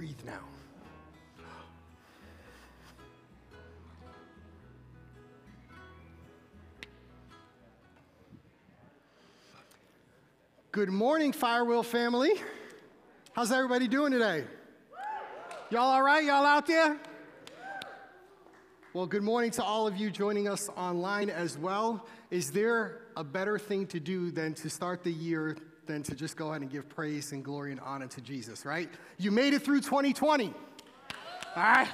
breathe now. Good morning, Firewheel family. How's everybody doing today? Y'all all right? Y'all out there? Well, good morning to all of you joining us online as well. Is there a better thing to do than to start the year than to just go ahead and give praise and glory and honor to Jesus, right? You made it through 2020. All right?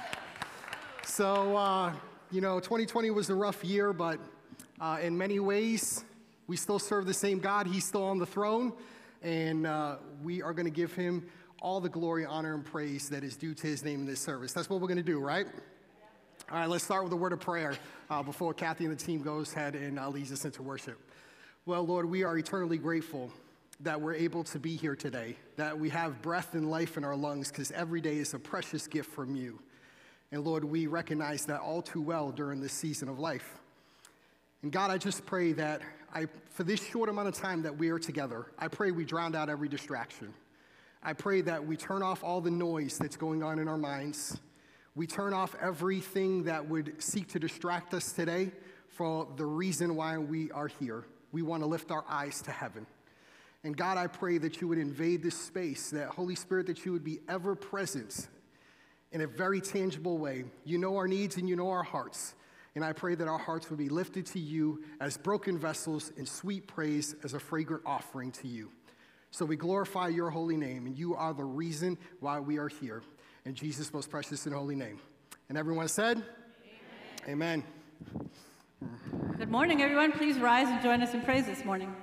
So, uh, you know, 2020 was a rough year, but uh, in many ways, we still serve the same God. He's still on the throne, and uh, we are going to give him all the glory, honor, and praise that is due to his name in this service. That's what we're going to do, right? All right, let's start with a word of prayer uh, before Kathy and the team goes ahead and uh, leads us into worship. Well, Lord, we are eternally grateful that we're able to be here today, that we have breath and life in our lungs, because every day is a precious gift from you. And Lord, we recognize that all too well during this season of life. And God, I just pray that I, for this short amount of time that we are together, I pray we drown out every distraction. I pray that we turn off all the noise that's going on in our minds. We turn off everything that would seek to distract us today for the reason why we are here. We want to lift our eyes to heaven. And God, I pray that you would invade this space, that Holy Spirit, that you would be ever present in a very tangible way. You know our needs and you know our hearts. And I pray that our hearts would be lifted to you as broken vessels in sweet praise as a fragrant offering to you. So we glorify your holy name, and you are the reason why we are here. In Jesus' most precious and holy name. And everyone said, Amen. Amen. Good morning, everyone. Please rise and join us in praise this morning.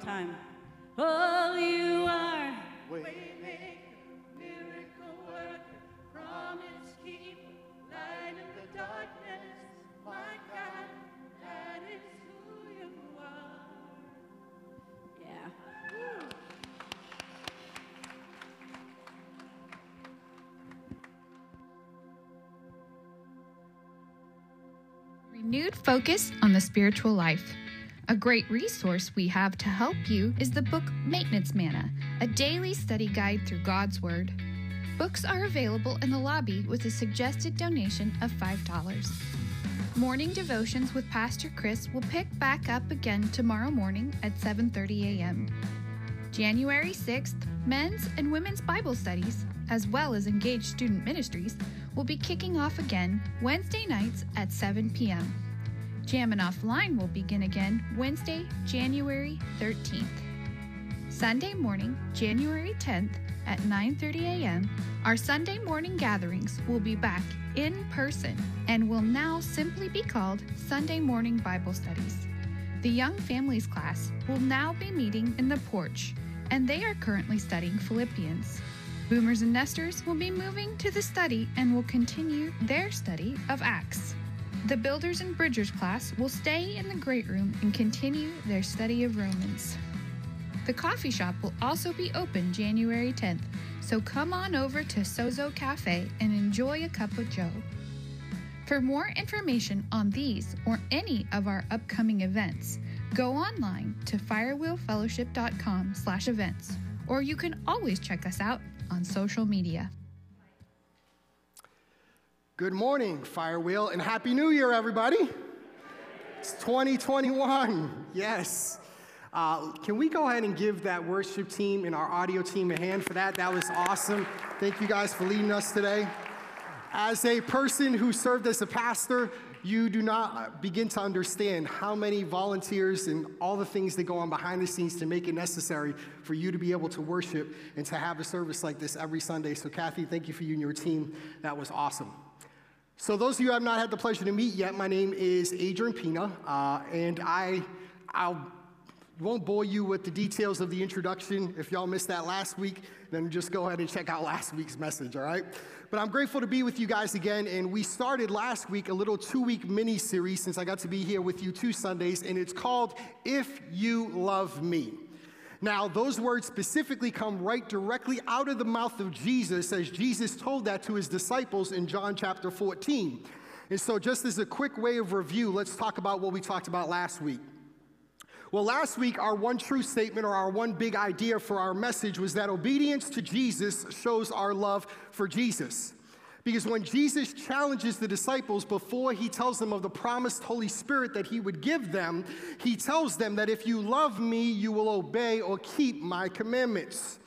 Time. Oh, you are waymaker, miracle worker, promise keeper, light in the darkness. My God, that is who you are. Yeah. Renewed focus on the spiritual life. A great resource we have to help you is the book Maintenance Manna, a daily study guide through God's Word. Books are available in the lobby with a suggested donation of $5. Morning devotions with Pastor Chris will pick back up again tomorrow morning at 7:30 a.m. January 6th, men's and women's Bible studies, as well as engaged student ministries, will be kicking off again Wednesday nights at 7 p.m. Jammin' Offline will begin again Wednesday, January 13th. Sunday morning, January 10th at 9:30 a.m., our Sunday morning gatherings will be back in person and will now simply be called Sunday Morning Bible Studies. The Young Families class will now be meeting in the porch, and they are currently studying Philippians. Boomers and Nesters will be moving to the study and will continue their study of Acts. The Builders and Bridgers class will stay in the Great Room and continue their study of Romans. The coffee shop will also be open January 10th, so come on over to Sozo Cafe and enjoy a cup of joe. For more information on these or any of our upcoming events, go online to firewheelfellowship.com slash events, or you can always check us out on social media. Good morning, Firewheel, and Happy New Year, everybody. It's 2021. Yes. Uh, can we go ahead and give that worship team and our audio team a hand for that? That was awesome. Thank you guys for leading us today. As a person who served as a pastor, you do not begin to understand how many volunteers and all the things that go on behind the scenes to make it necessary for you to be able to worship and to have a service like this every Sunday. So, Kathy, thank you for you and your team. That was awesome. So, those of you I've not had the pleasure to meet yet, my name is Adrian Pina, uh, and I, I'll won't bore you with the details of the introduction. If y'all missed that last week, then just go ahead and check out last week's message, all right? But I'm grateful to be with you guys again. And we started last week a little two week mini series since I got to be here with you two Sundays, and it's called If You Love Me. Now, those words specifically come right directly out of the mouth of Jesus as Jesus told that to his disciples in John chapter 14. And so, just as a quick way of review, let's talk about what we talked about last week. Well, last week, our one true statement or our one big idea for our message was that obedience to Jesus shows our love for Jesus. Because when Jesus challenges the disciples before he tells them of the promised Holy Spirit that he would give them, he tells them that if you love me, you will obey or keep my commandments.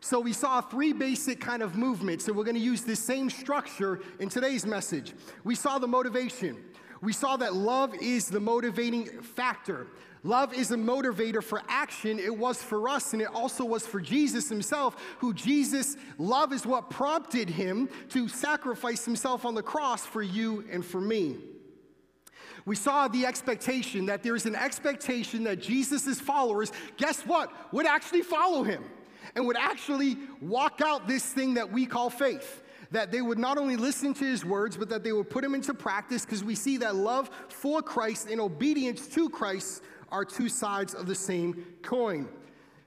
So we saw three basic kind of movements, and we're going to use this same structure in today's message. We saw the motivation. We saw that love is the motivating factor. Love is a motivator for action. It was for us, and it also was for Jesus himself, who Jesus, love is what prompted him to sacrifice himself on the cross for you and for me. We saw the expectation that there's an expectation that Jesus' followers, guess what, would actually follow him and would actually walk out this thing that we call faith that they would not only listen to his words, but that they would put them into practice because we see that love for Christ and obedience to Christ are two sides of the same coin.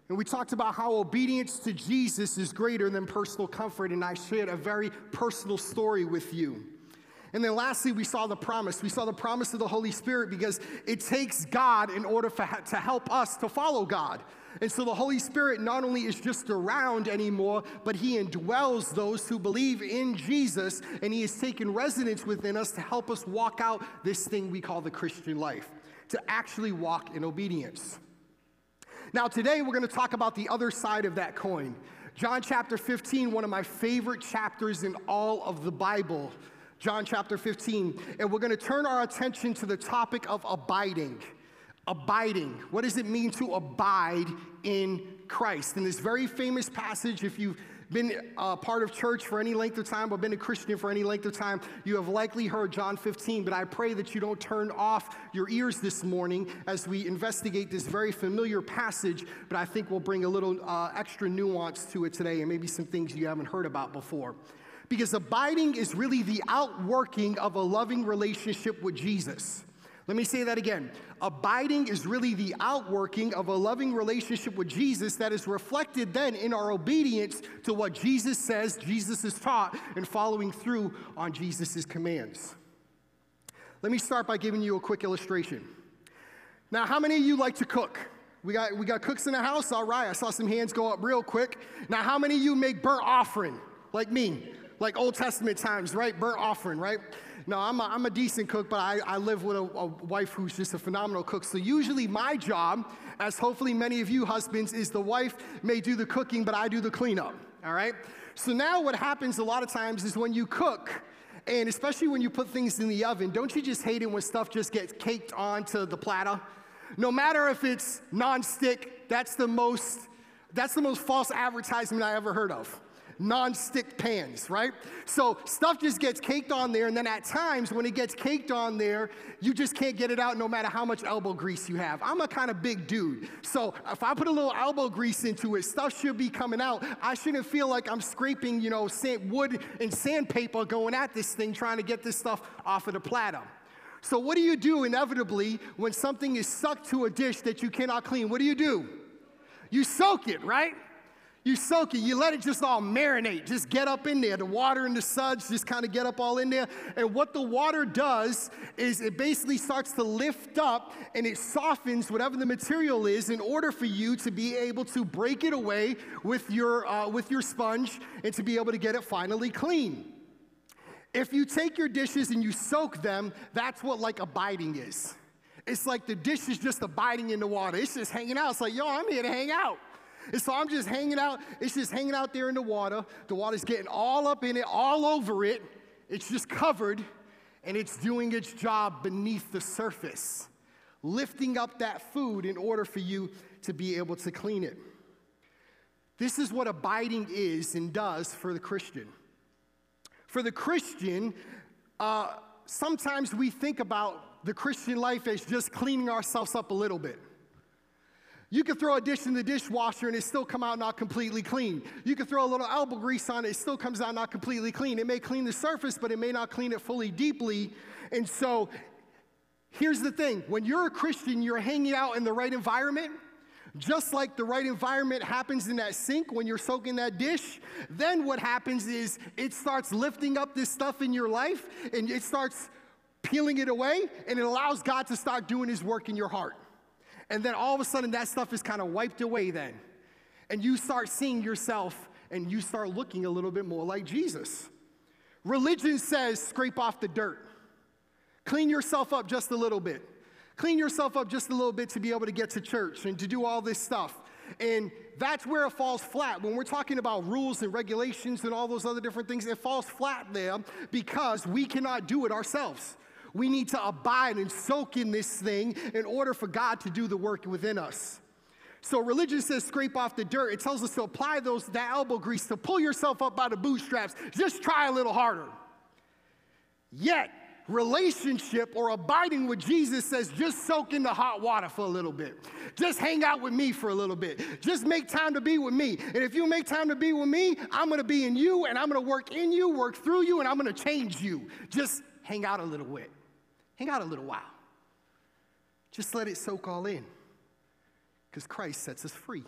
And we talked about how obedience to Jesus is greater than personal comfort, and I shared a very personal story with you. And then lastly, we saw the promise. We saw the promise of the Holy Spirit because it takes God in order for, to help us to follow God. And so the Holy Spirit not only is just around anymore, but He indwells those who believe in Jesus, and He has taken residence within us to help us walk out this thing we call the Christian life, to actually walk in obedience. Now, today we're going to talk about the other side of that coin John chapter 15, one of my favorite chapters in all of the Bible. John chapter 15. And we're going to turn our attention to the topic of abiding. Abiding. What does it mean to abide in Christ? In this very famous passage, if you've been a part of church for any length of time or been a Christian for any length of time, you have likely heard John 15. But I pray that you don't turn off your ears this morning as we investigate this very familiar passage. But I think we'll bring a little uh, extra nuance to it today and maybe some things you haven't heard about before. Because abiding is really the outworking of a loving relationship with Jesus. Let me say that again. Abiding is really the outworking of a loving relationship with Jesus that is reflected then in our obedience to what Jesus says, Jesus is taught, and following through on Jesus' commands. Let me start by giving you a quick illustration. Now, how many of you like to cook? We got, we got cooks in the house? All right, I saw some hands go up real quick. Now, how many of you make burnt offering? Like me, like Old Testament times, right? Burnt offering, right? No, I'm a, I'm a decent cook, but I, I live with a, a wife who's just a phenomenal cook. So usually my job, as hopefully many of you husbands, is the wife may do the cooking, but I do the cleanup, all right? So now what happens a lot of times is when you cook, and especially when you put things in the oven, don't you just hate it when stuff just gets caked onto the platter? No matter if it's non-stick, that's the most that's the most false advertisement I ever heard of non-stick pans, right? So stuff just gets caked on there, and then at times when it gets caked on there, you just can't get it out no matter how much elbow grease you have. I'm a kind of big dude, so if I put a little elbow grease into it, stuff should be coming out. I shouldn't feel like I'm scraping, you know, sand, wood and sandpaper going at this thing trying to get this stuff off of the platter. So what do you do inevitably when something is sucked to a dish that you cannot clean? What do you do? You soak it, right? You soak it, you let it just all marinate, just get up in there. The water and the suds just kind of get up all in there. And what the water does is it basically starts to lift up and it softens whatever the material is in order for you to be able to break it away with your, uh, with your sponge and to be able to get it finally clean. If you take your dishes and you soak them, that's what like abiding is. It's like the dish is just abiding in the water. It's just hanging out. It's like, yo, I'm here to hang out. So I'm just hanging out. It's just hanging out there in the water. The water's getting all up in it, all over it. It's just covered, and it's doing its job beneath the surface, lifting up that food in order for you to be able to clean it. This is what abiding is and does for the Christian. For the Christian, uh, sometimes we think about the Christian life as just cleaning ourselves up a little bit. You can throw a dish in the dishwasher and it still come out not completely clean. You can throw a little elbow grease on it, it still comes out not completely clean. It may clean the surface, but it may not clean it fully deeply. And so here's the thing when you're a Christian, you're hanging out in the right environment. Just like the right environment happens in that sink when you're soaking that dish, then what happens is it starts lifting up this stuff in your life and it starts peeling it away and it allows God to start doing his work in your heart. And then all of a sudden, that stuff is kind of wiped away then. And you start seeing yourself and you start looking a little bit more like Jesus. Religion says scrape off the dirt, clean yourself up just a little bit. Clean yourself up just a little bit to be able to get to church and to do all this stuff. And that's where it falls flat. When we're talking about rules and regulations and all those other different things, it falls flat there because we cannot do it ourselves. We need to abide and soak in this thing in order for God to do the work within us. So religion says scrape off the dirt. It tells us to apply those that elbow grease to pull yourself up by the bootstraps. Just try a little harder. Yet, relationship or abiding with Jesus says just soak in the hot water for a little bit. Just hang out with me for a little bit. Just make time to be with me. And if you make time to be with me, I'm going to be in you and I'm going to work in you, work through you, and I'm going to change you. Just hang out a little bit. Hang out a little while. Just let it soak all in because Christ sets us free.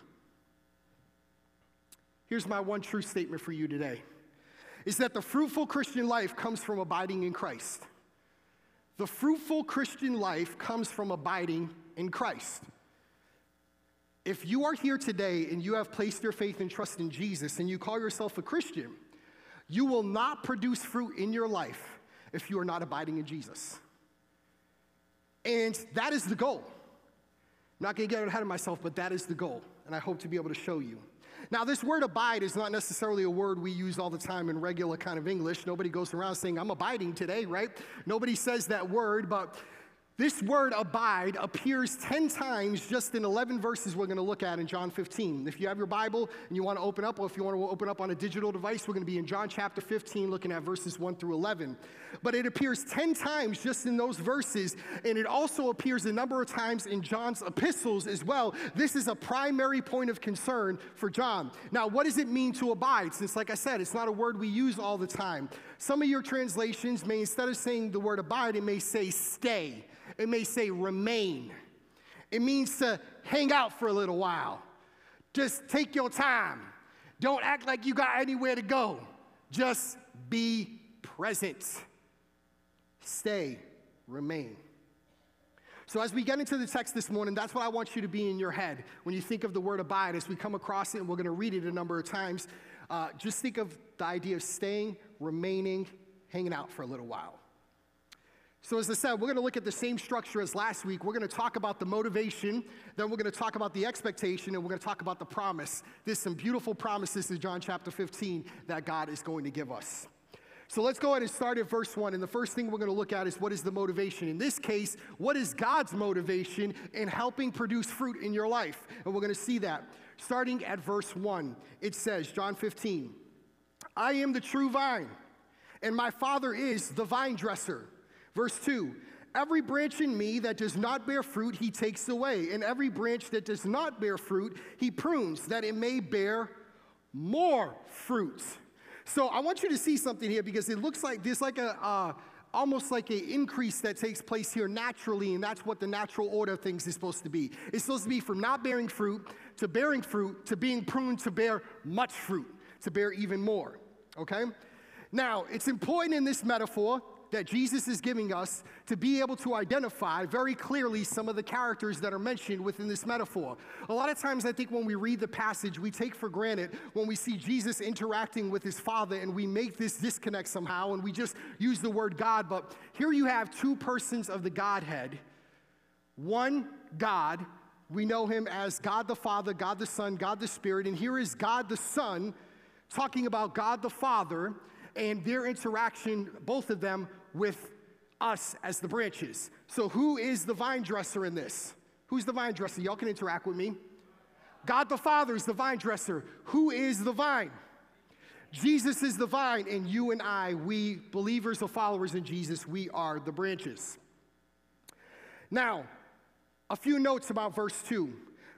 Here's my one true statement for you today is that the fruitful Christian life comes from abiding in Christ. The fruitful Christian life comes from abiding in Christ. If you are here today and you have placed your faith and trust in Jesus and you call yourself a Christian, you will not produce fruit in your life if you are not abiding in Jesus. And that is the goal. I'm not going to get ahead of myself, but that is the goal. And I hope to be able to show you. Now, this word abide is not necessarily a word we use all the time in regular kind of English. Nobody goes around saying, I'm abiding today, right? Nobody says that word, but this word abide appears 10 times just in 11 verses we're going to look at in John 15. If you have your Bible and you want to open up, or if you want to open up on a digital device, we're going to be in John chapter 15 looking at verses 1 through 11. But it appears 10 times just in those verses, and it also appears a number of times in John's epistles as well. This is a primary point of concern for John. Now, what does it mean to abide? Since, like I said, it's not a word we use all the time. Some of your translations may, instead of saying the word abide, it may say stay. It may say remain. It means to hang out for a little while. Just take your time. Don't act like you got anywhere to go. Just be present. Stay, remain. So, as we get into the text this morning, that's what I want you to be in your head when you think of the word abide. As we come across it, and we're going to read it a number of times, uh, just think of the idea of staying, remaining, hanging out for a little while. So, as I said, we're going to look at the same structure as last week. We're going to talk about the motivation, then we're going to talk about the expectation, and we're going to talk about the promise. There's some beautiful promises in John chapter 15 that God is going to give us. So let's go ahead and start at verse 1. And the first thing we're going to look at is what is the motivation? In this case, what is God's motivation in helping produce fruit in your life? And we're going to see that. Starting at verse 1, it says, John 15, I am the true vine, and my Father is the vine dresser. Verse 2 Every branch in me that does not bear fruit, he takes away. And every branch that does not bear fruit, he prunes, that it may bear more fruit. So I want you to see something here because it looks like there's like a, uh, almost like an increase that takes place here naturally, and that's what the natural order of things is supposed to be. It's supposed to be from not bearing fruit to bearing fruit to being pruned to bear much fruit, to bear even more. Okay? Now, it's important in this metaphor that Jesus is giving us to be able to identify very clearly some of the characters that are mentioned within this metaphor. A lot of times, I think when we read the passage, we take for granted when we see Jesus interacting with his Father and we make this disconnect somehow and we just use the word God. But here you have two persons of the Godhead one God. We know him as God the Father, God the Son, God the Spirit. And here is God the Son talking about God the Father and their interaction, both of them, with us as the branches. So, who is the vine dresser in this? Who's the vine dresser? Y'all can interact with me. God the Father is the vine dresser. Who is the vine? Jesus is the vine, and you and I, we believers or followers in Jesus, we are the branches. Now, a few notes about verse 2.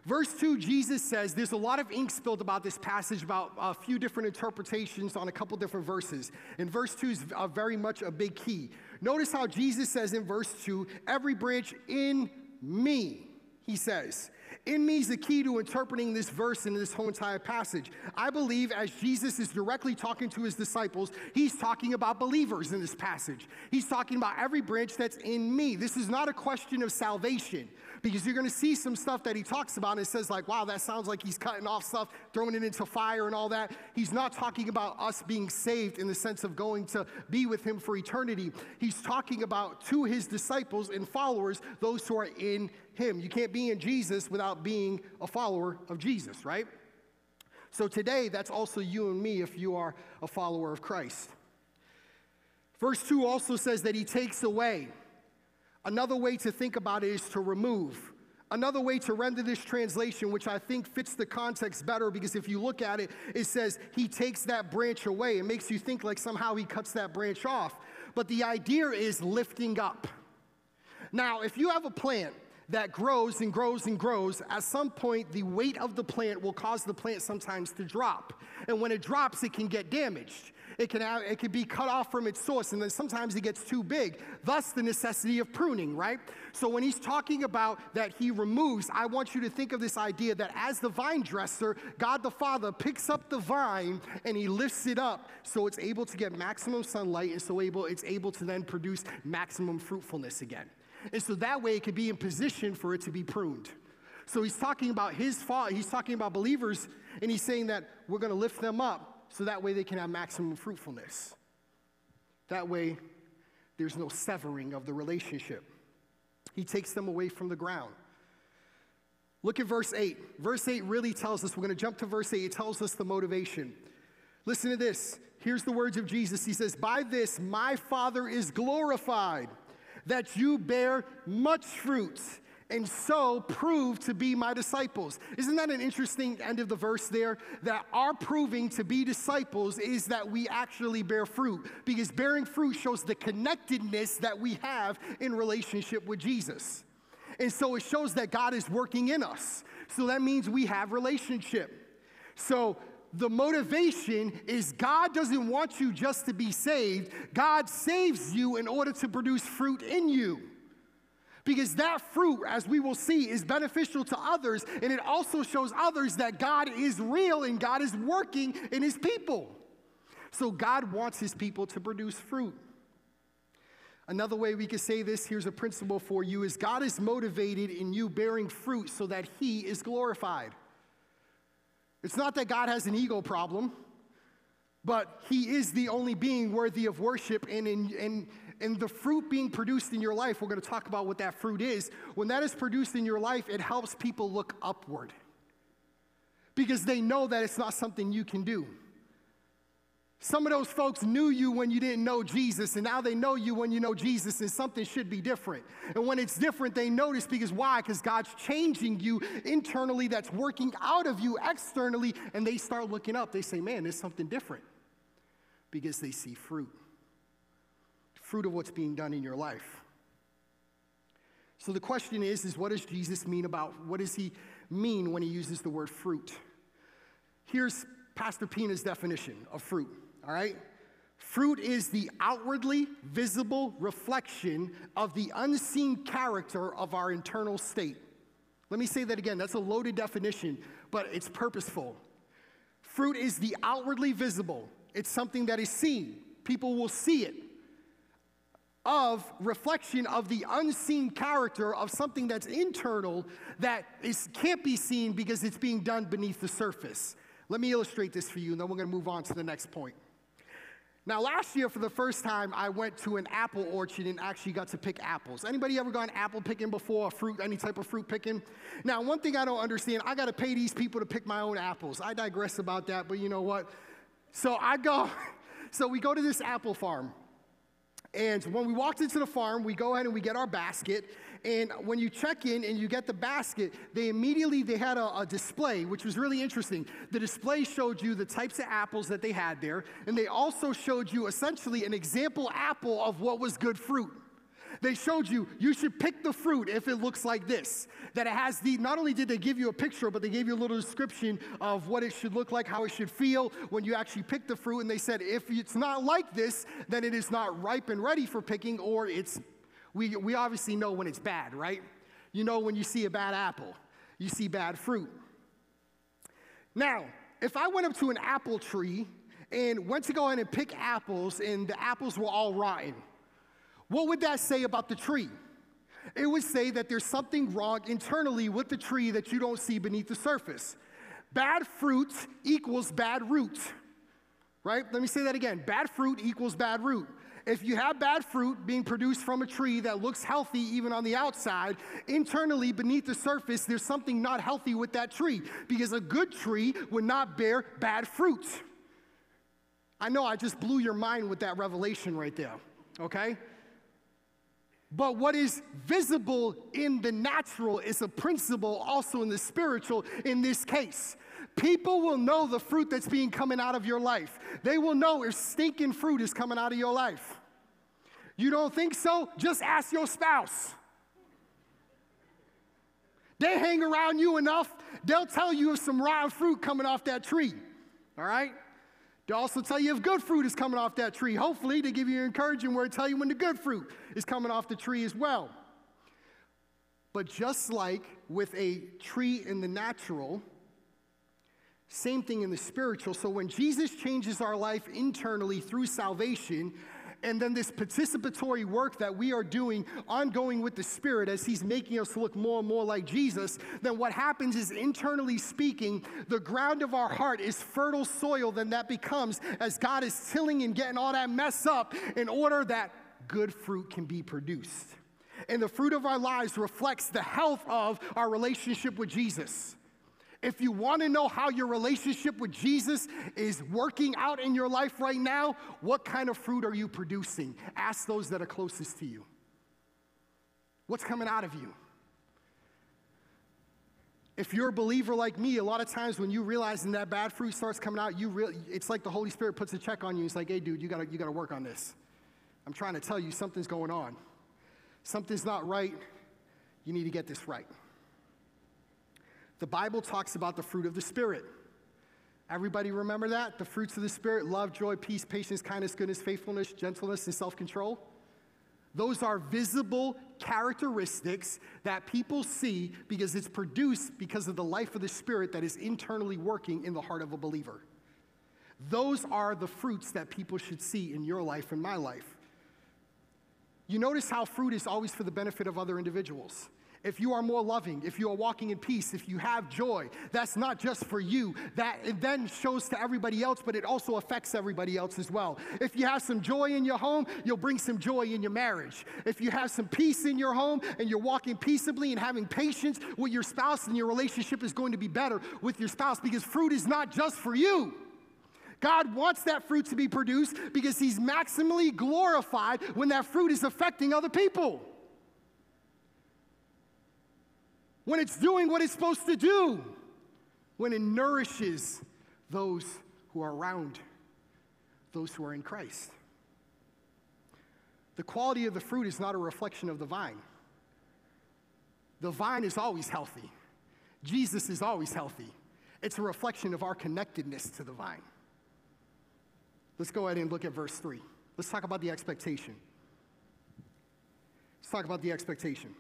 Verse 2, Jesus says, there's a lot of ink spilled about this passage, about a few different interpretations on a couple different verses. And verse 2 is uh, very much a big key. Notice how Jesus says in verse 2, every branch in me, he says. In me is the key to interpreting this verse and this whole entire passage. I believe as Jesus is directly talking to his disciples, he's talking about believers in this passage. He's talking about every branch that's in me. This is not a question of salvation because you're going to see some stuff that he talks about and it says like wow that sounds like he's cutting off stuff throwing it into fire and all that. He's not talking about us being saved in the sense of going to be with him for eternity. He's talking about to his disciples and followers those who are in him. You can't be in jesus without being a follower of jesus right? So today that's also you and me if you are a follower of christ. Verse 2 also says that he takes away Another way to think about it is to remove. Another way to render this translation, which I think fits the context better, because if you look at it, it says he takes that branch away. It makes you think like somehow he cuts that branch off. But the idea is lifting up. Now, if you have a plant that grows and grows and grows, at some point, the weight of the plant will cause the plant sometimes to drop. And when it drops, it can get damaged. It can, have, it can be cut off from its source, and then sometimes it gets too big. Thus, the necessity of pruning, right? So, when he's talking about that he removes, I want you to think of this idea that as the vine dresser, God the Father picks up the vine and he lifts it up so it's able to get maximum sunlight and so able, it's able to then produce maximum fruitfulness again. And so that way it can be in position for it to be pruned. So he's talking about his fault, he's talking about believers, and he's saying that we're going to lift them up so that way they can have maximum fruitfulness. That way, there's no severing of the relationship. He takes them away from the ground. Look at verse 8. Verse 8 really tells us, we're going to jump to verse 8. It tells us the motivation. Listen to this. Here's the words of Jesus. He says, By this my Father is glorified, that you bear much fruit, and so prove to be my disciples. Isn't that an interesting end of the verse there? That our proving to be disciples is that we actually bear fruit, because bearing fruit shows the connectedness that we have in relationship with Jesus. And so it shows that God is working in us. So that means we have relationship. So the motivation is God doesn't want you just to be saved. God saves you in order to produce fruit in you. Because that fruit, as we will see, is beneficial to others, and it also shows others that God is real and God is working in his people. So God wants his people to produce fruit. Another way we could say this, here's a principle for you, is God is motivated in you bearing fruit so that He is glorified. It's not that God has an ego problem, but He is the only being worthy of worship. And, in, and, and the fruit being produced in your life, we're going to talk about what that fruit is. When that is produced in your life, it helps people look upward because they know that it's not something you can do. Some of those folks knew you when you didn't know Jesus, and now they know you when you know Jesus, and something should be different. And when it's different, they notice because why? Because God's changing you internally, that's working out of you externally, and they start looking up. They say, Man, there's something different because they see fruit fruit of what's being done in your life. So the question is, is what does Jesus mean about, what does he mean when he uses the word fruit? Here's Pastor Pina's definition of fruit all right? Fruit is the outwardly visible reflection of the unseen character of our internal state. Let me say that again. That's a loaded definition, but it's purposeful. Fruit is the outwardly visible, it's something that is seen. People will see it. Of reflection of the unseen character of something that's internal that is, can't be seen because it's being done beneath the surface. Let me illustrate this for you, and then we're going to move on to the next point. Now, last year, for the first time, I went to an apple orchard and actually got to pick apples. Anybody ever gone apple picking before, fruit, any type of fruit picking? Now, one thing I don't understand, I got to pay these people to pick my own apples. I digress about that, but you know what? So I go, so we go to this apple farm. And when we walked into the farm, we go ahead and we get our basket, and when you check in and you get the basket, they immediately they had a, a, display, which was really interesting. The display showed you the types of apples that they had there, and they also showed you essentially an example apple of what was good fruit. They showed you you should pick the fruit if it looks like this. That it has the not only did they give you a picture, but they gave you a little description of what it should look like, how it should feel when you actually pick the fruit. And they said if it's not like this, then it is not ripe and ready for picking, or it's we, we obviously know when it's bad, right? You know when you see a bad apple, you see bad fruit. Now, if I went up to an apple tree and went to go in and pick apples and the apples were all rotten, what would that say about the tree? It would say that there's something wrong internally with the tree that you don't see beneath the surface. Bad fruit equals bad root, right? Let me say that again. Bad fruit equals bad root if you have bad fruit being produced from a tree that looks healthy even on the outside, internally beneath the surface, there's something not healthy with that tree because a good tree would not bear bad fruit. I know I just blew your mind with that revelation right there, okay? But what is visible in the natural is a principle also in the spiritual in this case. People will know the fruit that's being coming out of your life. They will know if stinking fruit is coming out of your life. You don't think so? Just ask your spouse. They hang around you enough, they'll tell you if some rotten fruit coming off that tree. All right? They'll also tell you if good fruit is coming off that tree. Hopefully, they give you an encouraging word, tell you when the good fruit is coming off the tree as well. But just like with a tree in the natural, same thing in the spiritual. So when Jesus changes our life internally through salvation, and then this participatory work that we are doing ongoing with the Spirit as He's making us look more and more like Jesus, then what happens is, internally speaking, the ground of our heart is fertile soil, then that becomes as God is tilling and getting all that mess up in order that good fruit can be produced. And the fruit of our lives reflects the health of our relationship with Jesus. If you want to know how your relationship with Jesus is working out in your life right now, what kind of fruit are you producing? Ask those that are closest to you. What's coming out of you? If you're a believer like me, a lot of times when you realize that bad fruit starts coming out, you really, it's like the Holy Spirit puts a check on you. It's like, hey, dude, you gotta, you gotta work on this. I'm trying to tell you something's going on. Something's not right. You need to get this right. The Bible talks about the fruit of the Spirit. Everybody remember that? The fruits of the Spirit love, joy, peace, patience, kindness, goodness, faithfulness, gentleness, and self control. Those are visible characteristics that people see because it's produced because of the life of the Spirit that is internally working in the heart of a believer. Those are the fruits that people should see in your life and my life. You notice how fruit is always for the benefit of other individuals if you are more loving, if you are walking in peace, if you have joy, that's not just for you. That it then shows to everybody else, but it also affects everybody else as well. If you have some joy in your home, you'll bring some joy in your marriage. If you have some peace in your home and you're walking peaceably and having patience with your spouse, then your relationship is going to be better with your spouse because fruit is not just for you. God wants that fruit to be produced because He's maximally glorified when that fruit is affecting other people. When it's doing what it's supposed to do, when it nourishes those who are around, those who are in Christ. The quality of the fruit is not a reflection of the vine. The vine is always healthy. Jesus is always healthy. It's a reflection of our connectedness to the vine. Let's go ahead and look at verse 3. Let's talk about the expectation. Let's talk about the expectation.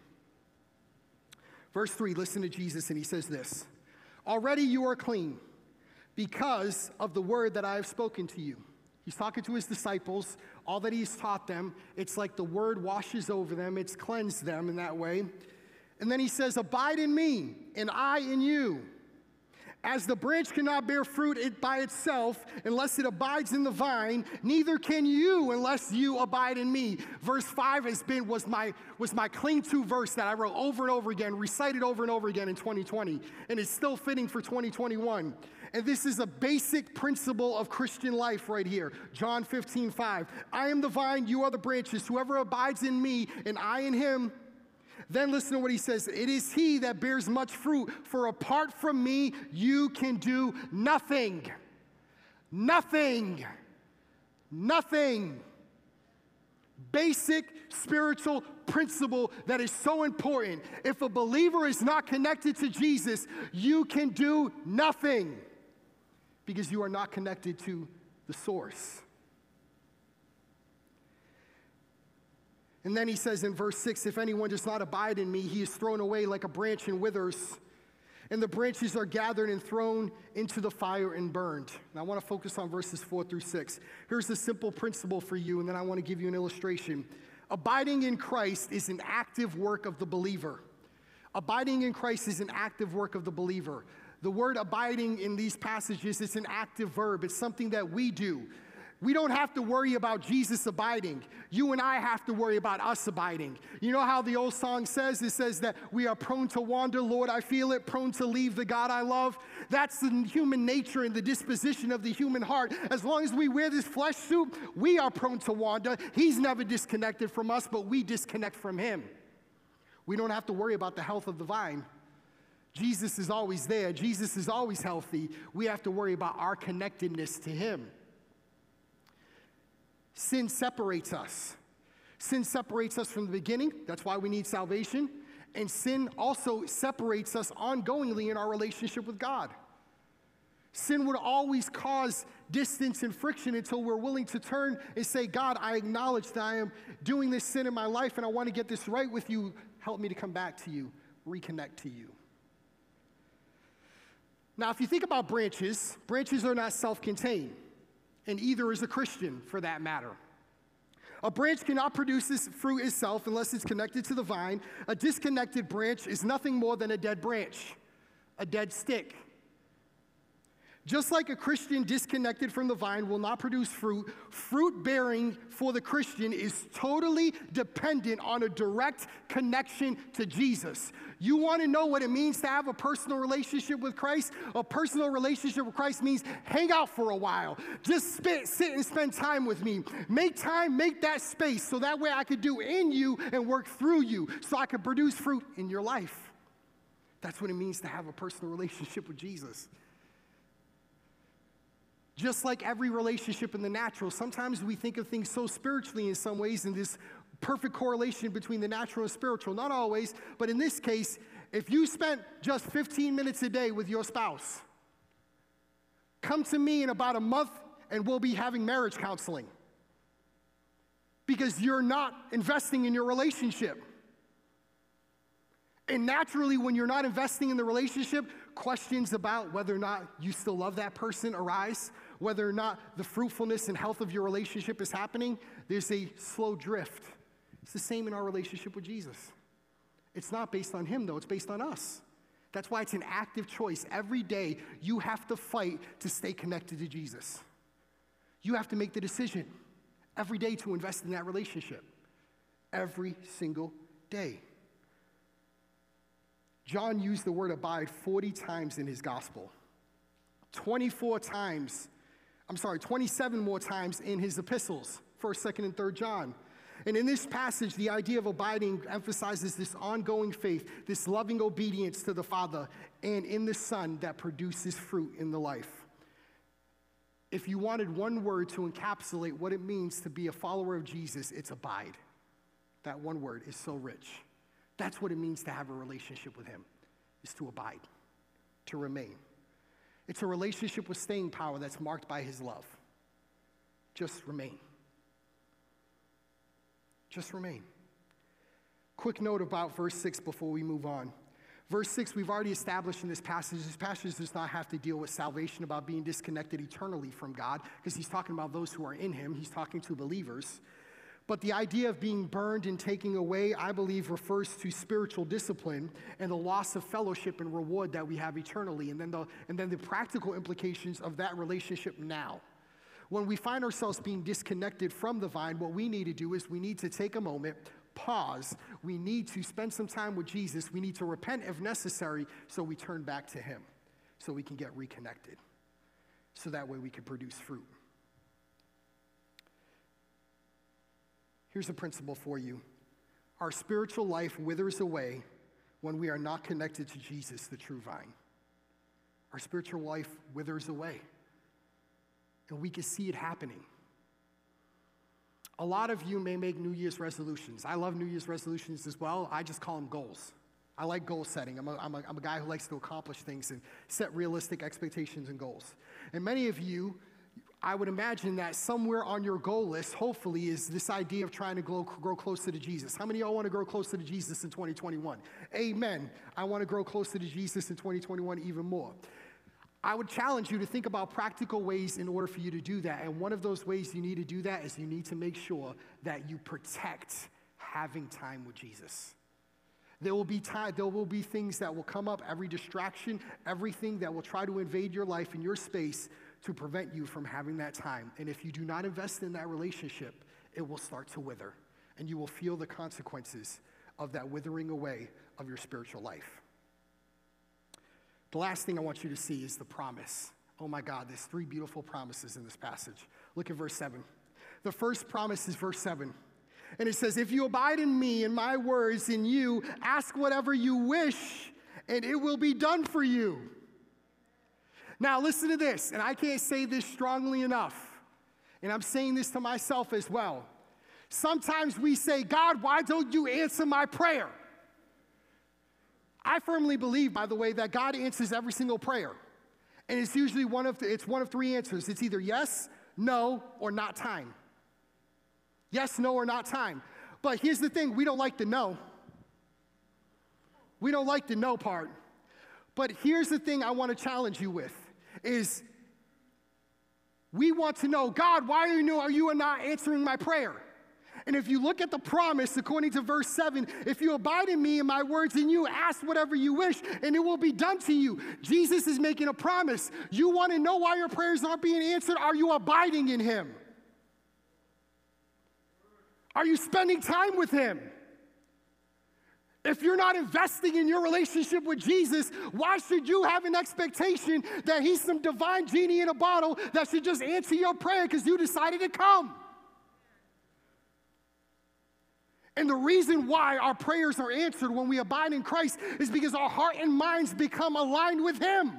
Verse 3, listen to Jesus, and he says this Already you are clean because of the word that I have spoken to you. He's talking to his disciples. All that he's taught them, it's like the word washes over them, it's cleansed them in that way. And then he says, Abide in me, and I in you. As the branch cannot bear fruit it by itself unless it abides in the vine, neither can you unless you abide in me. Verse 5 has been was my was my cling to verse that I wrote over and over again, recited over and over again in 2020, and it's still fitting for 2021. And this is a basic principle of Christian life right here. John 15, 5. I am the vine, you are the branches. Whoever abides in me and I in him, then listen to what he says It is he that bears much fruit, for apart from me, you can do nothing. Nothing. Nothing. Basic spiritual principle that is so important. If a believer is not connected to Jesus, you can do nothing because you are not connected to the source. And then he says in verse 6 If anyone does not abide in me, he is thrown away like a branch and withers, and the branches are gathered and thrown into the fire and burned. And I want to focus on verses 4 through 6. Here's a simple principle for you, and then I want to give you an illustration. Abiding in Christ is an active work of the believer. Abiding in Christ is an active work of the believer. The word abiding in these passages is an active verb. It's something that we do. We don't have to worry about Jesus abiding. You and I have to worry about us abiding. You know how the old song says? It says that we are prone to wander, Lord, I feel it, prone to leave the God I love. That's the human nature and the disposition of the human heart. As long as we wear this flesh suit, we are prone to wander. He's never disconnected from us, but we disconnect from Him. We don't have to worry about the health of the vine. Jesus is always there. Jesus is always healthy. We have to worry about our connectedness to Him. Sin separates us. Sin separates us from the beginning. That's why we need salvation. And sin also separates us ongoingly in our relationship with God. Sin would always cause distance and friction until we're willing to turn and say, God, I acknowledge that I am doing this sin in my life and I want to get this right with you. Help me to come back to you, reconnect to you. Now, if you think about branches, branches are not self contained and either is a Christian for that matter. A branch cannot produce its fruit itself unless it's connected to the vine. A disconnected branch is nothing more than a dead branch, a dead stick. Just like a Christian disconnected from the vine will not produce fruit, fruit bearing for the Christian is totally dependent on a direct connection to Jesus. You want to know what it means to have a personal relationship with Christ? A personal relationship with Christ means hang out for a while. Just spit, sit and spend time with me. Make time, make that space so that way I could do in you and work through you so I could produce fruit in your life. That's what it means to have a personal relationship with Jesus. Just like every relationship in the natural, sometimes we think of things so spiritually in some ways, and this perfect correlation between the natural and spiritual. Not always, but in this case, if you spent just 15 minutes a day with your spouse, come to me in about a month and we'll be having marriage counseling because you're not investing in your relationship. And naturally, when you're not investing in the relationship, questions about whether or not you still love that person arise, whether or not the fruitfulness and health of your relationship is happening. There's a slow drift. It's the same in our relationship with Jesus. It's not based on Him, though, it's based on us. That's why it's an active choice. Every day, you have to fight to stay connected to Jesus. You have to make the decision every day to invest in that relationship. Every single day. John used the word abide 40 times in his gospel, 24 times, I'm sorry, 27 more times in his epistles, 1st, 2nd, and 3rd John. And in this passage, the idea of abiding emphasizes this ongoing faith, this loving obedience to the Father, and in the Son that produces fruit in the life. If you wanted one word to encapsulate what it means to be a follower of Jesus, it's abide. That one word is so rich. That's what it means to have a relationship with Him, is to abide, to remain. It's a relationship with staying power that's marked by His love. Just remain. Just remain. Quick note about verse 6 before we move on. Verse 6, we've already established in this passage, this passage does not have to deal with salvation, about being disconnected eternally from God, because he's talking about those who are in him. He's talking to believers. But the idea of being burned and taking away, I believe, refers to spiritual discipline and the loss of fellowship and reward that we have eternally, and then the, and then the practical implications of that relationship now. When we find ourselves being disconnected from the vine, what we need to do is we need to take a moment, pause. We need to spend some time with Jesus. We need to repent if necessary so we turn back to Him, so we can get reconnected, so that way we can produce fruit. Here's a principle for you our spiritual life withers away when we are not connected to Jesus, the true vine. Our spiritual life withers away. And we can see it happening. A lot of you may make New Year's resolutions. I love New Year's resolutions as well. I just call them goals. I like goal setting. I'm a, I'm, a, I'm a guy who likes to accomplish things and set realistic expectations and goals. And many of you I would imagine that somewhere on your goal list, hopefully, is this idea of trying to grow, grow closer to Jesus. How many of y'all want to grow closer to Jesus in 2021? Amen. I want to grow closer to Jesus in 2021 even more. I would challenge you to think about practical ways in order for you to do that. And one of those ways you need to do that is you need to make sure that you protect having time with Jesus. There will be time, there will be things that will come up, every distraction, everything that will try to invade your life and your space to prevent you from having that time. And if you do not invest in that relationship, it will start to wither, and you will feel the consequences of that withering away of your spiritual life. The last thing I want you to see is the promise. Oh my God, there's three beautiful promises in this passage. Look at verse 7. The first promise is verse 7. And it says, If you abide in me and my words in you, ask whatever you wish, and it will be done for you. Now, listen to this, and I can't say this strongly enough, and I'm saying this to myself as well. Sometimes we say, God, why don't you answer my prayer? I firmly believe, by the way, that God answers every single prayer. And it's usually one of, the, it's one of three answers. It's either yes, no, or not time. Yes, no, or not time. But here's the thing we don't like the no. We don't like the no part. But here's the thing I want to challenge you with is we want to know, God, why are you, are you not answering my prayer? And if you look at the promise, according to verse 7, if you abide in me and my words in you, ask whatever you wish and it will be done to you. Jesus is making a promise. You want to know why your prayers aren't being answered? Are you abiding in him? Are you spending time with him? If you're not investing in your relationship with Jesus, why should you have an expectation that he's some divine genie in a bottle that should just answer your prayer because you decided to come? And the reason why our prayers are answered when we abide in Christ is because our heart and minds become aligned with Him.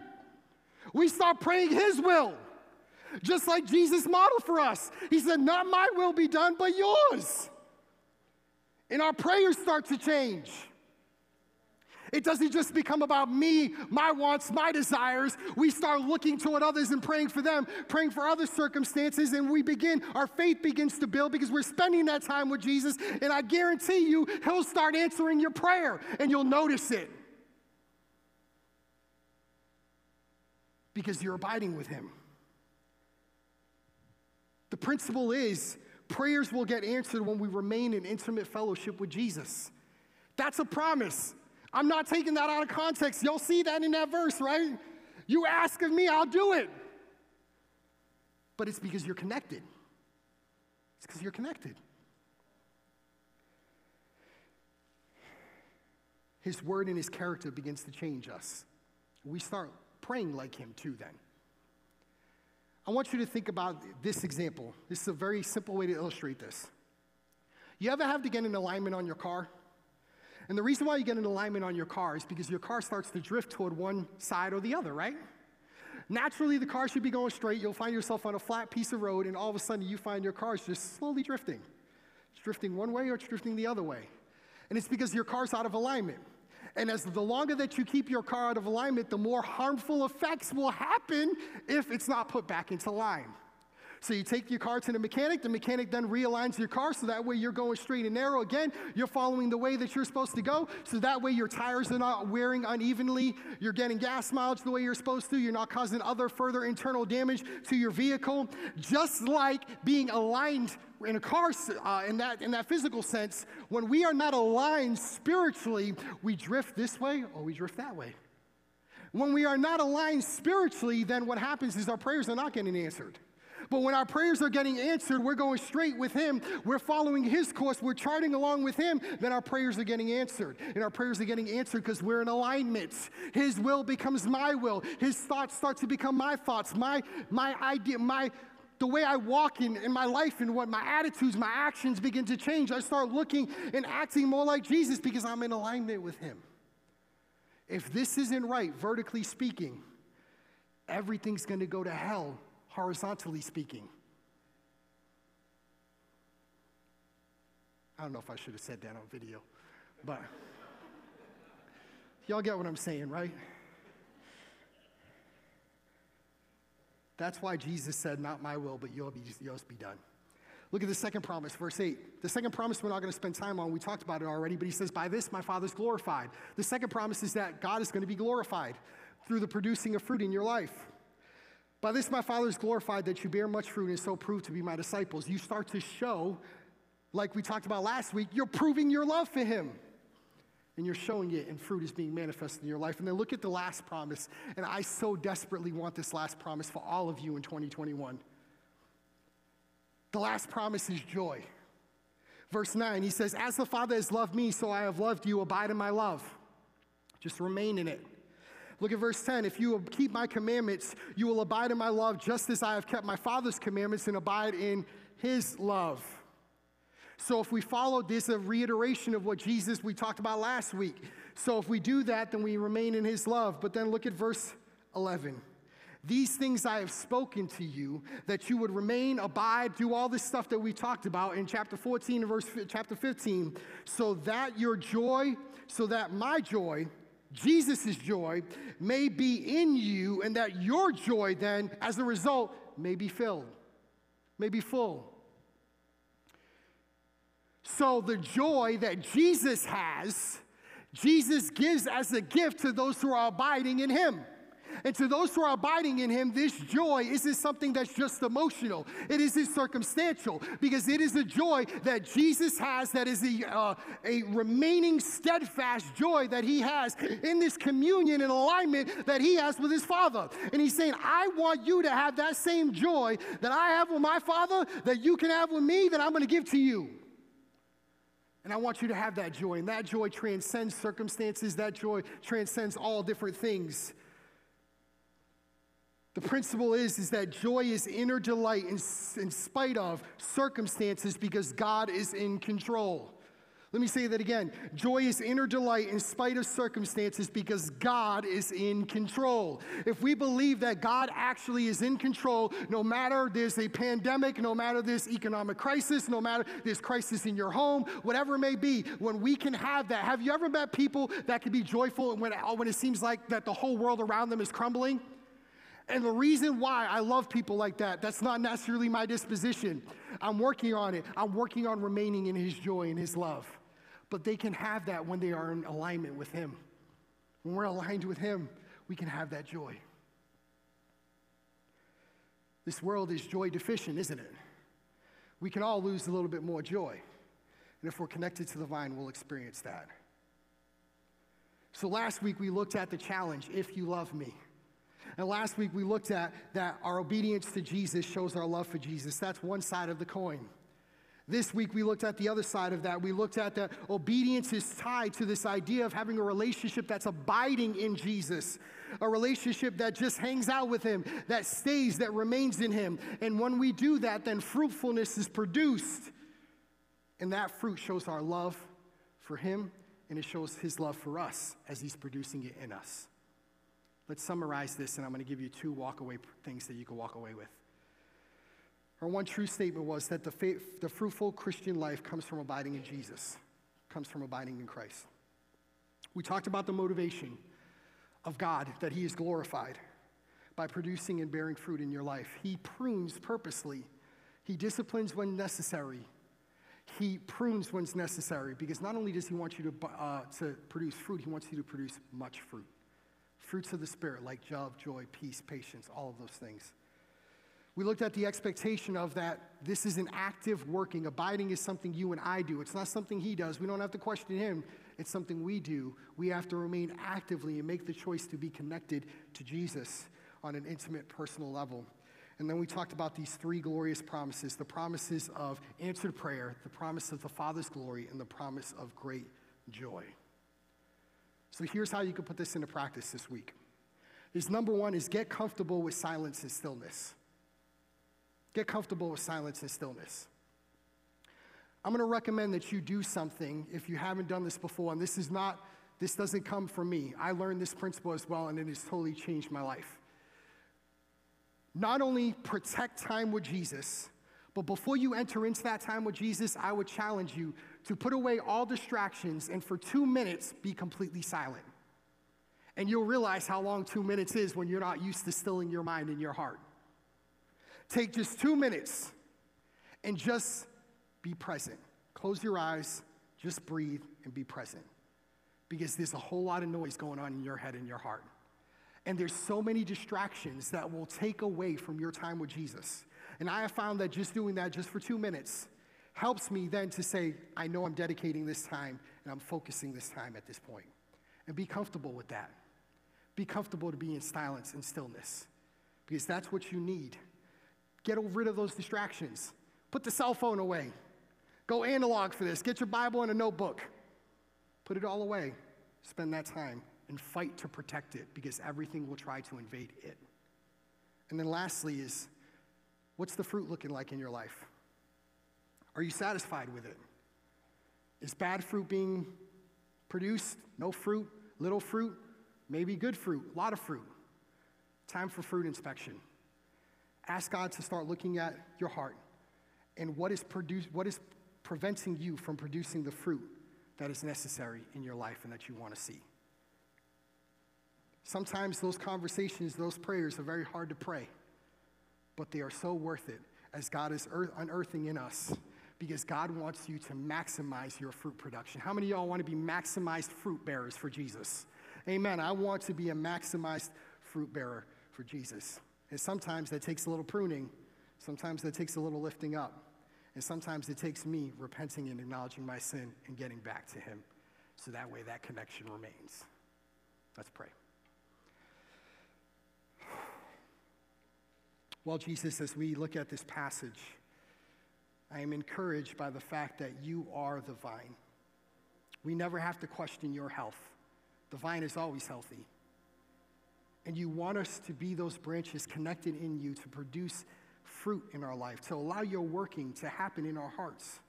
We start praying His will, just like Jesus modeled for us. He said, Not my will be done, but yours. And our prayers start to change. It doesn't just become about me, my wants, my desires. We start looking toward others and praying for them, praying for other circumstances, and we begin, our faith begins to build because we're spending that time with Jesus. And I guarantee you, He'll start answering your prayer and you'll notice it. Because you're abiding with Him. The principle is prayers will get answered when we remain in intimate fellowship with Jesus. That's a promise. I'm not taking that out of context. You'll see that in that verse, right? You ask of me, I'll do it. But it's because you're connected. It's because you're connected. His word and his character begins to change us. We start praying like him too, then. I want you to think about this example. This is a very simple way to illustrate this. You ever have to get an alignment on your car? And the reason why you get an alignment on your car is because your car starts to drift toward one side or the other, right? Naturally, the car should be going straight. You'll find yourself on a flat piece of road, and all of a sudden, you find your car is just slowly drifting. It's drifting one way or it's drifting the other way. And it's because your car's out of alignment. And as the longer that you keep your car out of alignment, the more harmful effects will happen if it's not put back into line. So you take your car to the mechanic, the mechanic then realigns your car so that way you're going straight and narrow. Again, you're following the way that you're supposed to go, so that way your tires are not wearing unevenly, you're getting gas mileage the way you're supposed to, you're not causing other further internal damage to your vehicle. Just like being aligned in a car uh, in that in that physical sense when we are not aligned spiritually we drift this way or we drift that way when we are not aligned spiritually then what happens is our prayers are not getting answered but when our prayers are getting answered, we're going straight with Him. We're following His course. We're charting along with Him. Then our prayers are getting answered. And our prayers are getting answered because we're in alignment. His will becomes my will. His thoughts start to become my thoughts. My, my idea, my, the way I walk in, in my life and what my attitudes, my actions begin to change. I start looking and acting more like Jesus because I'm in alignment with Him. If this isn't right, vertically speaking, everything's going to go to hell horizontally speaking. I don't know if I should have said that on video, but y'all get what I'm saying, right? That's why Jesus said, Not my will, but yours be, done. Look at the second promise, verse 8. The second promise we're not going to spend time on. We talked about it already, but he says, By this my Father's glorified. The second promise is that God is going to be glorified through the producing of fruit in your life. By this my Father is glorified that you bear much fruit and so prove to be my disciples. You start to show, like we talked about last week, you're proving your love for Him. And you're showing it, and fruit is being manifested in your life. And then look at the last promise. And I so desperately want this last promise for all of you in 2021. The last promise is joy. Verse 9, he says, As the Father has loved me, so I have loved you. Abide in my love. Just remain in it. Look at verse 10. If you will keep my commandments, you will abide in my love, just as I have kept my Father's commandments and abide in his love. So if we follow this, a reiteration of what Jesus we talked about last week. So if we do that, then we remain in his love. But then look at verse 11. These things I have spoken to you, that you would remain, abide, do all this stuff that we talked about in chapter 14 and verse chapter 15, so that your joy, so that my joy Jesus' joy may be in you, and that your joy then, as a result, may be filled, may be full. So, the joy that Jesus has, Jesus gives as a gift to those who are abiding in Him. And to those who are abiding in him, this joy isn't something that's just emotional. It isn't circumstantial because it is a joy that Jesus has that is a, uh, a remaining steadfast joy that he has in this communion and alignment that he has with his Father. And he's saying, I want you to have that same joy that I have with my Father, that you can have with me, that I'm going to give to you. And I want you to have that joy. And that joy transcends circumstances, that joy transcends all different things. The principle is, is that joy is inner delight in, in spite of circumstances because God is in control. Let me say that again. Joy is inner delight in spite of circumstances because God is in control. If we believe that God actually is in control, no matter there's a pandemic, no matter there's economic crisis, no matter there's crisis in your home, whatever it may be, when we can have that. Have you ever met people that can be joyful when, when it seems like that the whole world around them is crumbling? And the reason why I love people like that, that's not necessarily my disposition. I'm working on it. I'm working on remaining in His joy and His love. But they can have that when they are in alignment with Him. When we're aligned with Him, we can have that joy. This world is joy deficient, isn't it? We can all lose a little bit more joy. And if we're connected to the vine, we'll experience that. So last week we looked at the challenge if you love me. And last week we looked at that our obedience to Jesus shows our love for Jesus. That's one side of the coin. This week we looked at the other side of that. We looked at that obedience is tied to this idea of having a relationship that's abiding in Jesus, a relationship that just hangs out with Him, that stays, that remains in Him. And when we do that, then fruitfulness is produced. And that fruit shows our love for Him and it shows His love for us as He's producing it in us. Let's summarize this, and I'm going to give you two walkaway things that you can walk away with. Our one true statement was that the, faith, the fruitful Christian life comes from abiding in Jesus, comes from abiding in Christ. We talked about the motivation of God, that He is glorified by producing and bearing fruit in your life. He prunes purposely, He disciplines when necessary. He prunes when necessary because not only does He want you to, uh, to produce fruit, He wants you to produce much fruit. Fruits of the Spirit, like love, joy, peace, patience, all of those things. We looked at the expectation of that this is an active working. Abiding is something you and I do. It's not something he does. We don't have to question him. It's something we do. We have to remain actively and make the choice to be connected to Jesus on an intimate, personal level. And then we talked about these three glorious promises the promises of answered prayer, the promise of the Father's glory, and the promise of great joy. So here's how you can put this into practice this week. Is number one is get comfortable with silence and stillness. Get comfortable with silence and stillness. I'm going to recommend that you do something if you haven't done this before, and this is not, this doesn't come from me. I learned this principle as well, and it has totally changed my life. Not only protect time with Jesus, but before you enter into that time with Jesus, I would challenge you to put away all distractions and for two minutes be completely silent. And you'll realize how long two minutes is when you're not used to stilling your mind and your heart. Take just two minutes and just be present. Close your eyes, just breathe and be present. Because there's a whole lot of noise going on in your head and your heart. And there's so many distractions that will take away from your time with Jesus. And I have found that just doing that just for two minutes helps me then to say, I know I'm dedicating this time and I'm focusing this time at this point. And be comfortable with that. Be comfortable to be in silence and stillness because that's what you need. Get rid of those distractions. Put the cell phone away. Go analog for this. Get your Bible and a notebook. Put it all away. Spend that time and fight to protect it because everything will try to invade it. And then lastly is what's the fruit looking like in your life? Are you satisfied with it? Is bad fruit being produced? No fruit? Little fruit? Maybe good fruit? A lot of fruit? Time for fruit inspection. Ask God to start looking at your heart and what is, produce, what is preventing you from producing the fruit that is necessary in your life and that you want to see. Sometimes those conversations, those prayers are very hard to pray, but they are so worth it as God is unearthing in us because God wants you to maximize your fruit production. How many of y'all want to be maximized fruit bearers for Jesus? Amen. I want to be a maximized fruit bearer for Jesus. And sometimes that takes a little pruning, sometimes that takes a little lifting up, and sometimes it takes me repenting and acknowledging my sin and getting back to Him so that way that connection remains. Let's pray. Well, Jesus, as we look at this passage, I am encouraged by the fact that you are the vine. We never have to question your health. The vine is always healthy. And you want us to be those branches connected in you to produce fruit in our life, to allow your working to happen in our hearts.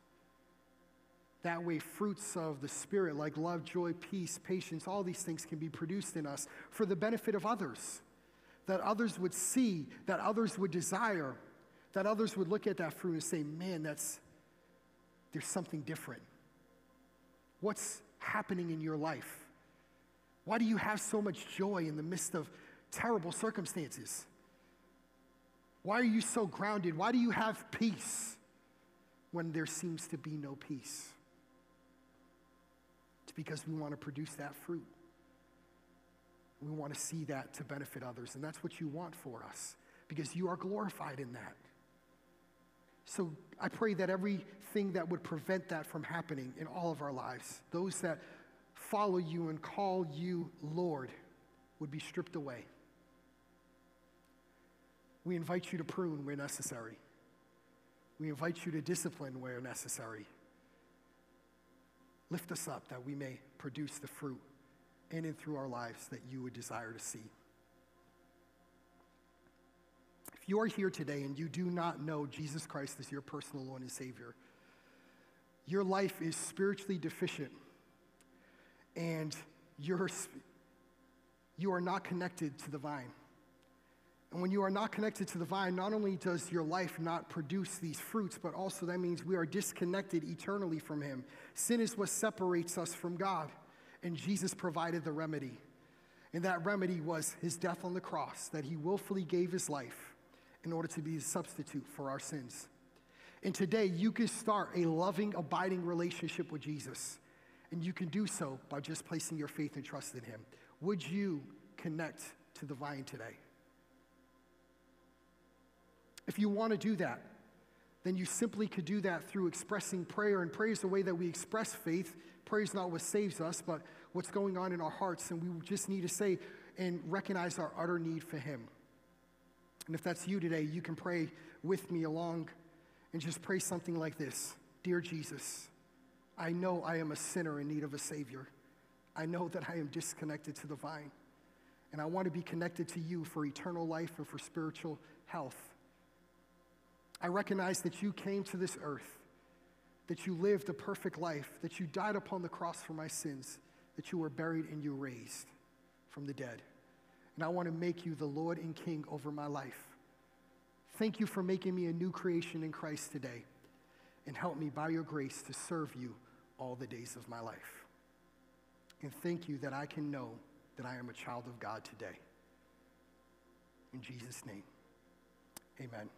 That way, fruits of the Spirit, like love, joy, peace, patience, all these things can be produced in us for the benefit of others. That others would see, that others would desire, that others would look at that fruit and say, man, that's, there's something different. What's happening in your life? Why do you have so much joy in the midst of terrible circumstances? Why are you so grounded? Why do you have peace when there seems to be no peace? It's because we want to produce that fruit. We want to see that to benefit others, and that's what you want for us because you are glorified in that. So I pray that everything that would prevent that from happening in all of our lives, those that follow you and call you Lord, would be stripped away. We invite you to prune where necessary. We invite you to discipline where necessary. Lift us up that we may produce the fruit in and through our lives that you would desire to see. If you are here today and you do not know Jesus Christ as your personal Lord and Savior, your life is spiritually deficient and you're, you are not connected to the vine. And when you are not connected to the vine, not only does your life not produce these fruits, but also that means we are disconnected eternally from Him. Sin is what separates us from God, and Jesus provided the remedy. And that remedy was His death on the cross, that He willfully gave His life in order to be a substitute for our sins. And today, you can start a loving, abiding relationship with Jesus. And you can do so by just placing your faith and trust in Him. Would you connect to the vine today? If you want to do that, then you simply could do that through expressing prayer. And prayer is the way that we express faith. Prayer is not what saves us, but what's going on in our hearts. And we just need to say and recognize our utter need for Him. And if that's you today, you can pray with me along and just pray something like this Dear Jesus, I know I am a sinner in need of a Savior. I know that I am disconnected to the vine. And I want to be connected to you for eternal life and for spiritual health. I recognize that you came to this earth, that you lived a perfect life, that you died upon the cross for my sins, that you were buried and you raised from the dead. And I want to make you the Lord and King over my life. Thank you for making me a new creation in Christ today. And help me by your grace to serve you all the days of my life. And thank you that I can know that I am a child of God today. In Jesus' name, amen.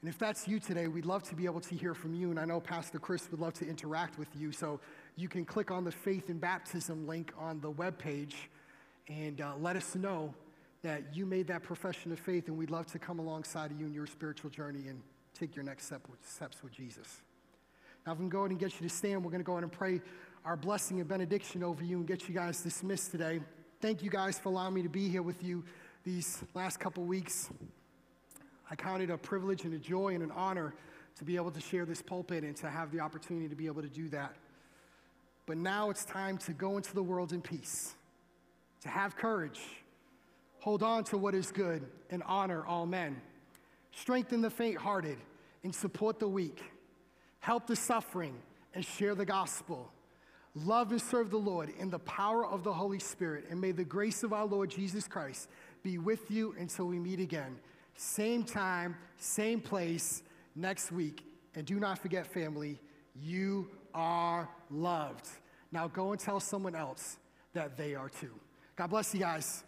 And if that's you today, we'd love to be able to hear from you. And I know Pastor Chris would love to interact with you. So you can click on the faith and baptism link on the web page and uh, let us know that you made that profession of faith. And we'd love to come alongside of you in your spiritual journey and take your next step with, steps with Jesus. Now, if I'm going and get you to stand, we're going to go ahead and pray our blessing and benediction over you and get you guys dismissed today. Thank you guys for allowing me to be here with you these last couple weeks. I count it a privilege and a joy and an honor to be able to share this pulpit and to have the opportunity to be able to do that. But now it's time to go into the world in peace, to have courage, hold on to what is good, and honor all men. Strengthen the faint hearted and support the weak. Help the suffering and share the gospel. Love and serve the Lord in the power of the Holy Spirit. And may the grace of our Lord Jesus Christ be with you until we meet again. Same time, same place next week. And do not forget, family, you are loved. Now go and tell someone else that they are too. God bless you guys.